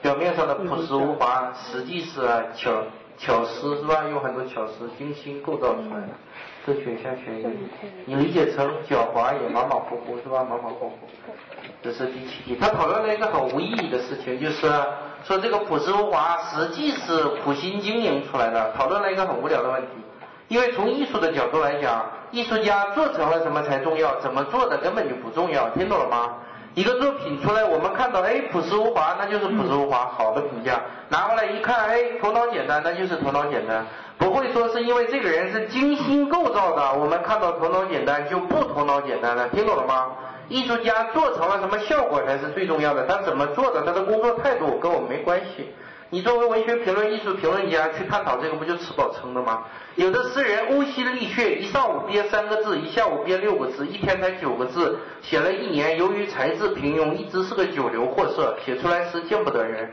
表面上的朴实无华，实际是巧巧思是吧？用很多巧思，精心构造出来的。这选项选一，你理解成狡猾也马马虎虎是吧？马马虎虎。这是第七题，他讨论了一个很无意义的事情，就是说这个朴实无华实际是苦心经营出来的，讨论了一个很无聊的问题。因为从艺术的角度来讲，艺术家做成了什么才重要，怎么做的根本就不重要，听懂了吗？一个作品出来，我们看到，哎，朴实无华，那就是朴实无华，好的评价。拿过来一看，哎，头脑简单，那就是头脑简单，不会说是因为这个人是精心构造的，我们看到头脑简单就不头脑简单了，听懂了吗？艺术家做成了什么效果才是最重要的，他怎么做的，他的工作态度跟我们没关系。你作为文学评论、艺术评论家去探讨这个，不就吃饱撑的吗？有的诗人呕心沥血，一上午憋三个字，一下午憋六个字，一天才九个字，写了一年，由于才智平庸，一直是个九流货色，写出来诗见不得人。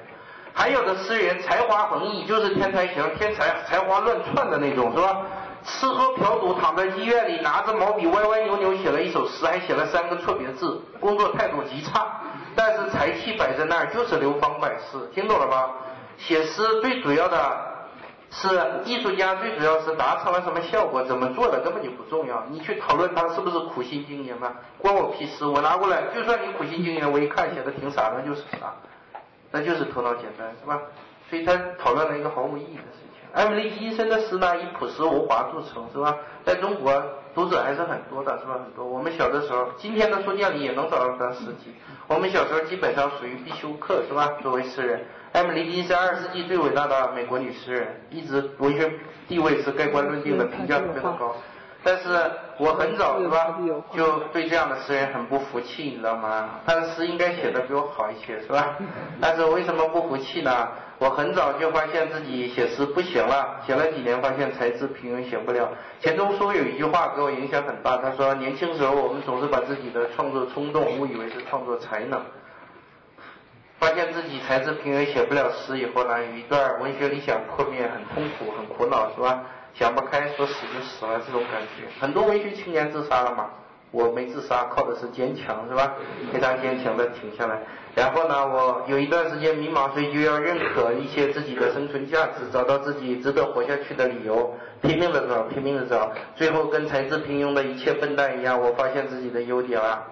还有的诗人才华横溢，就是天才型，天才才华乱窜的那种，是吧？吃喝嫖赌，躺在医院里，拿着毛笔歪歪扭扭写了一首诗，还写了三个错别字，工作态度极差，但是才气摆在那儿，就是流芳百世，听懂了吧？写诗最主要的是艺术家，最主要是达成了什么效果，怎么做的根本就不重要。你去讨论他是不是苦心经营啊，关我屁事！我拿过来，就算你苦心经营，我一看写的挺傻，那就是傻，那就是头脑简单，是吧？所以他讨论了一个毫无意义的事情。艾米丽·金森的诗呢，以朴实无华著称，是吧？在中国读者还是很多的，是吧？很多。我们小的时候，今天的书店里也能找到他的诗集。我们小时候基本上属于必修课，是吧？作为诗人，艾米丽·金森二十世纪最伟大的美国女诗人，一直文学地位是盖棺论定的，评价特别的高。但是我很早是吧，就对这样的诗人很不服气，你知道吗？他的诗应该写的比我好一些，是吧？但是为什么不服气呢？我很早就发现自己写诗不行了，写了几年发现才智平庸，写不了。钱钟书有一句话给我影响很大，他说年轻时候我们总是把自己的创作冲动误以为是创作才能，发现自己才智平庸，写不了诗以后呢，有一段文学理想破灭，很痛苦，很苦恼，是吧？想不开，说死就死了，这种感觉。很多文学青年自杀了嘛，我没自杀，靠的是坚强，是吧？非常坚强的挺下来。然后呢，我有一段时间迷茫，所以就要认可一些自己的生存价值，找到自己值得活下去的理由，拼命的找，拼命的找。最后跟才智平庸的一切笨蛋一样，我发现自己的优点了，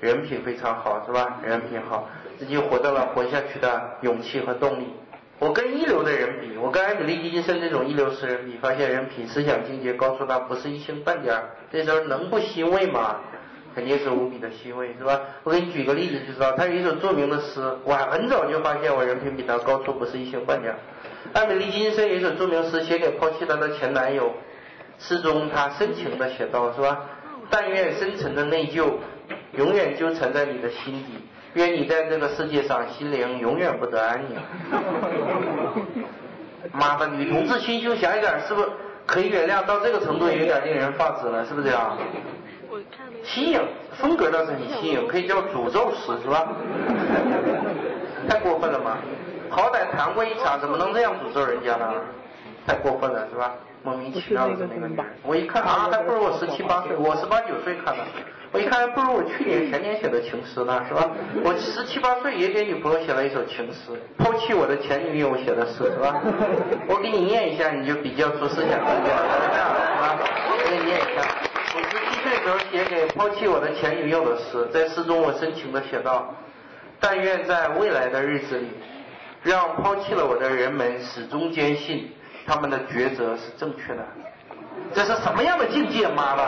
人品非常好，是吧？人品好，自己获得了活下去的勇气和动力。我跟一流的人比，我跟艾米丽·金森这种一流诗人比，发现人品、思想境界高出他不是一星半点。这时候能不欣慰吗？肯定是无比的欣慰，是吧？我给你举个例子就知道，他有一首著名的诗，我很早就发现我人品比他高出不是一星半点儿。艾米丽·金森有一首著名诗，写给抛弃她的前男友，诗中她深情的写道，是吧？但愿深沉的内疚永远纠缠在你的心底。愿你在这个世界上心灵永远不得安宁。妈的，女同志心胸狭一点，是不是可以原谅？到这个程度有点令人发指了，是不是这样？新颖风格倒是很新颖，可以叫诅咒诗是吧？太过分了吗？好歹谈过一场，怎么能这样诅咒人家呢？太过分了是吧？莫名其妙的这么一个人，我一看啊，还不如我十七八岁，我十八九岁看的。我一看，还不如我去年前年写的情诗呢，是吧？我十七八岁也给女朋友写了一首情诗，抛弃我的前女友写的诗，是吧？我给你念一下，你就比较出思想境界了，是吧？我给你念一下，我十七岁时候写给抛弃我的前女友的诗，在诗中我深情的写道：但愿在未来的日子里，让抛弃了我的人们始终坚信他们的抉择是正确的。这是什么样的境界？妈的！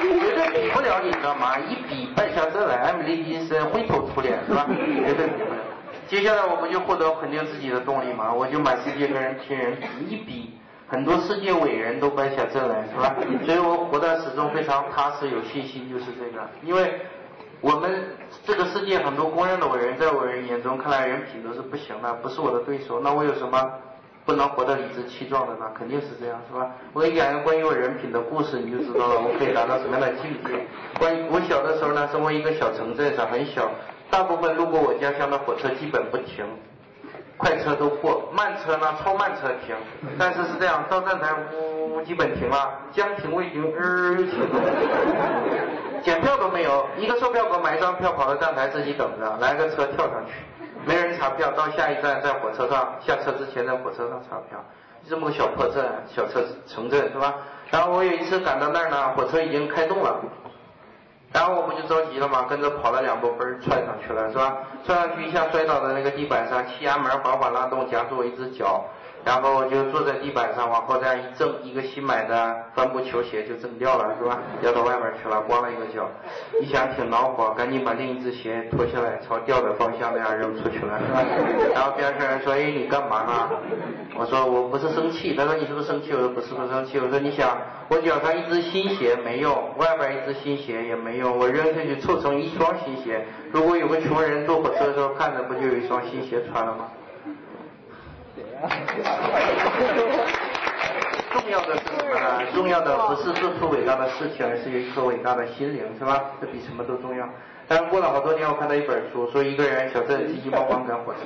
绝对比不了，你知道吗？一比败下阵来，艾米丽金森灰头土脸，是吧？绝对比不了。接下来我们就获得肯定自己的动力嘛？我就满世界跟人拼人比一比，很多世界伟人都败下阵来，是吧？所以我活得始终非常踏实，有信心，就是这个。因为我们这个世界很多公认的伟人，在我人眼中看来人品都是不行的，不是我的对手。那我有什么？不能活得理直气壮的，那肯定是这样，是吧？我给你讲一个关于我人品的故事，你就知道了，我可以达到什么样的境界。关于我小的时候呢，生活一个小城镇上，很小，大部分路过我家乡的火车基本不停，快车都过，慢车呢超慢车停，但是是这样，到站台呜呜基本停了，将停未停，日又停了，检票都没有，一个售票口买一张票跑到站台自己等着，来个车跳上去。没人查票，到下一站在火车上下车之前在火车上查票，这么个小破镇、小车城镇是吧？然后我有一次赶到那儿呢，火车已经开动了，然后我不就着急了嘛？跟着跑了两步，嘣踹上去了是吧？踹上去一下摔倒在那个地板上，气压门缓缓拉动，夹住我一只脚。然后就坐在地板上，往后这样一挣，一个新买的帆布球鞋就挣掉了，是吧？掉到外面去了，光了一个脚。一想挺恼火，赶紧把另一只鞋脱下来，朝掉的方向那样扔出去了，是吧？然后边上人说：“哎，你干嘛呢？”我说：“我不是生气。”他说：“你是不是生气？”我说：“不是，不生气。”我说：“你想，我脚上一只新鞋没用，外边一只新鞋也没用，我扔下去凑成一双新鞋。如果有个穷人坐火车的时候看着，不就有一双新鞋穿了吗？”重要的是什么呢？重要的不是做出伟大的事情，而是有一颗伟大的心灵，是吧？这比什么都重要。但是过了好多年，我看到一本书，说一个人小镇急急忙忙赶火车，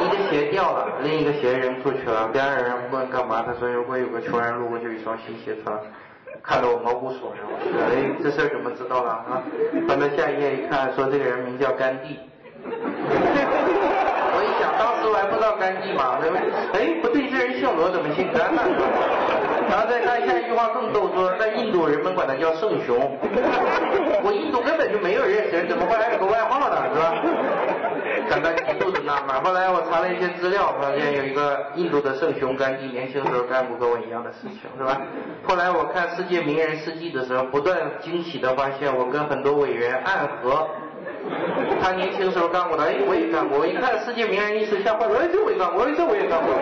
一个鞋掉了，另一个鞋扔出去了。边上人问干嘛？他说如果有个穷人路过，就一双新鞋穿，看得我毛骨悚然。我说哎，这事儿怎么知道了啊？翻到下一页一看，说这个人名叫甘地。还不知道甘地嘛，对不对？哎，不对，这人姓罗，怎么姓甘呢？然后 再看下一句话更逗，说在印度人们管他叫圣雄。我印度根本就没有认识人，怎么会还有个外号呢？是吧？感到极度的纳闷。后来我查了一些资料，发现有一个印度的圣雄甘地，年轻时候干过跟我一样的事情，是吧？后来我看世界名人事迹的时候，不断惊喜的发现，我跟很多伟人暗合。他年轻时候干过的，哎，我也干过。我一看世界名人一时吓坏了，哎，这我也干过，哎，这我也干过。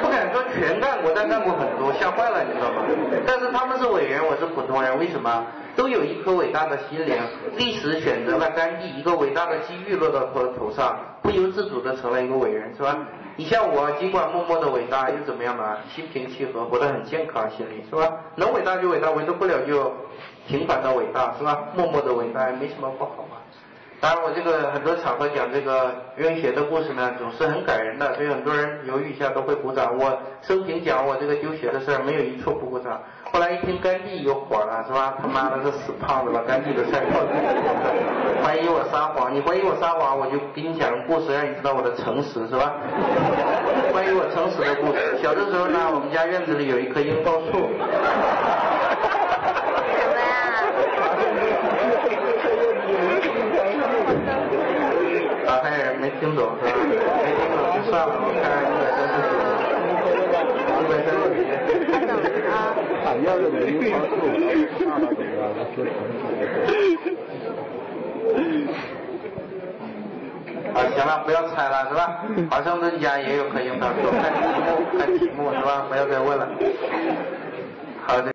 不敢说全干过，但干过很多，吓坏了，你知道吗？但是他们是伟人，我是普通人，为什么？都有一颗伟大的心灵。历史选择了甘地，一个伟大的机遇落到他头上，不由自主的成了一个伟人，是吧？你像我，尽管默默的伟大，又怎么样呢？心平气和，活得很健康，心里是吧？能伟大就伟大，伟大不了就平凡的伟大，是吧？默默的伟大，没什么不好。当然，我这个很多场合讲这个扔鞋的故事呢，总是很感人的，所以很多人犹豫一下都会鼓掌。我生平讲我这个丢鞋的事儿，没有一处不鼓掌。后来一听甘地有火了，是吧？他妈的，这死胖子把甘地的菜泡进去，怀疑我撒谎。你怀疑我撒谎，我就给你讲个故事，让你知道我的诚实，是吧？关于我诚实的故事。小的时候呢，我们家院子里有一棵樱桃树。什么呀？啊，还有人没听懂是吧？没听懂就算了，我看一百三十几，一百三十几。啊。俺要是没有帮助，爸爸怎么样？说成啊，行了，不要猜了，是吧？华盛顿家也有棵樱桃树，看题目，看题目是吧？不要再问了。好的。